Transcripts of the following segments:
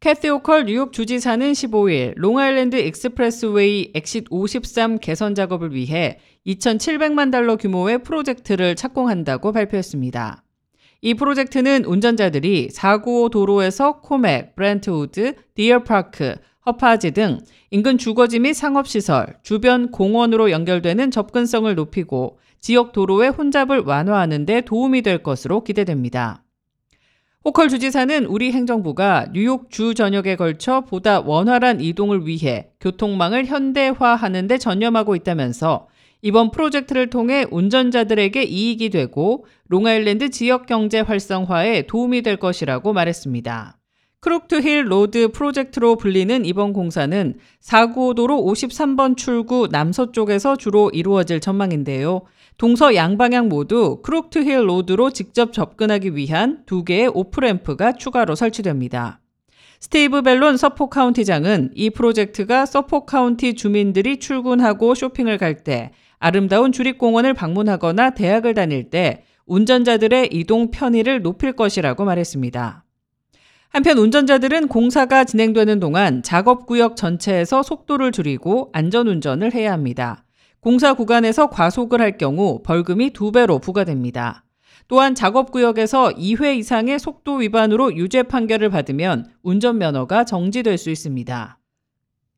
캐시 호컬 뉴욕 주지사는 15일 롱아일랜드 Expressway exit 53 개선 작업을 위해 2,700만 달러 규모의 프로젝트를 착공한다고 발표했습니다. 이 프로젝트는 운전자들이 495 도로에서 코맥, 브렌트우드, 디어파크, 허파지 등 인근 주거지 및 상업시설, 주변 공원으로 연결되는 접근성을 높이고 지역 도로의 혼잡을 완화하는 데 도움이 될 것으로 기대됩니다. 호컬 주지사는 우리 행정부가 뉴욕 주 전역에 걸쳐 보다 원활한 이동을 위해 교통망을 현대화하는 데 전념하고 있다면서 이번 프로젝트를 통해 운전자들에게 이익이 되고 롱아일랜드 지역 경제 활성화에 도움이 될 것이라고 말했습니다. 크룩트힐 로드 프로젝트로 불리는 이번 공사는 495도로 53번 출구 남서쪽에서 주로 이루어질 전망인데요. 동서 양방향 모두 크룩트힐 로드로 직접 접근하기 위한 두 개의 off-ramp가 추가로 설치됩니다. 스티브 벨론 서포 카운티장은 이 프로젝트가 서포 카운티 주민들이 출근하고 쇼핑을 갈 때 아름다운 주립공원을 방문하거나 대학을 다닐 때 운전자들의 이동 편의를 높일 것이라고 말했습니다. 한편 운전자들은 공사가 진행되는 동안 작업구역 전체에서 속도를 줄이고 안전운전을 해야 합니다. 공사 구간에서 과속을 할 경우 벌금이 두배로 부과됩니다. 또한 작업구역에서 2회 이상의 속도 위반으로 유죄 판결을 받으면 운전면허가 정지될 수 있습니다.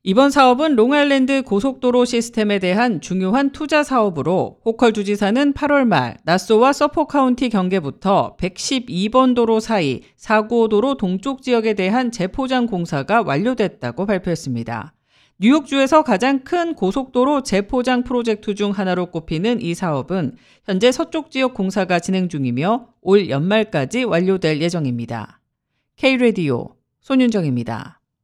이번 사업은 롱아일랜드 고속도로 시스템에 대한 중요한 투자 사업으로 호컬 주지사는 8월 말 나소와 서포 카운티 경계부터 112번 도로 사이 495도로 동쪽 지역에 대한 재포장 공사가 완료됐다고 발표했습니다. 뉴욕주에서 가장 큰 고속도로 재포장 프로젝트 중 하나로 꼽히는 이 사업은 현재 서쪽 지역 공사가 진행 중이며 올 연말까지 완료될 예정입니다. K-레디오 손윤정입니다.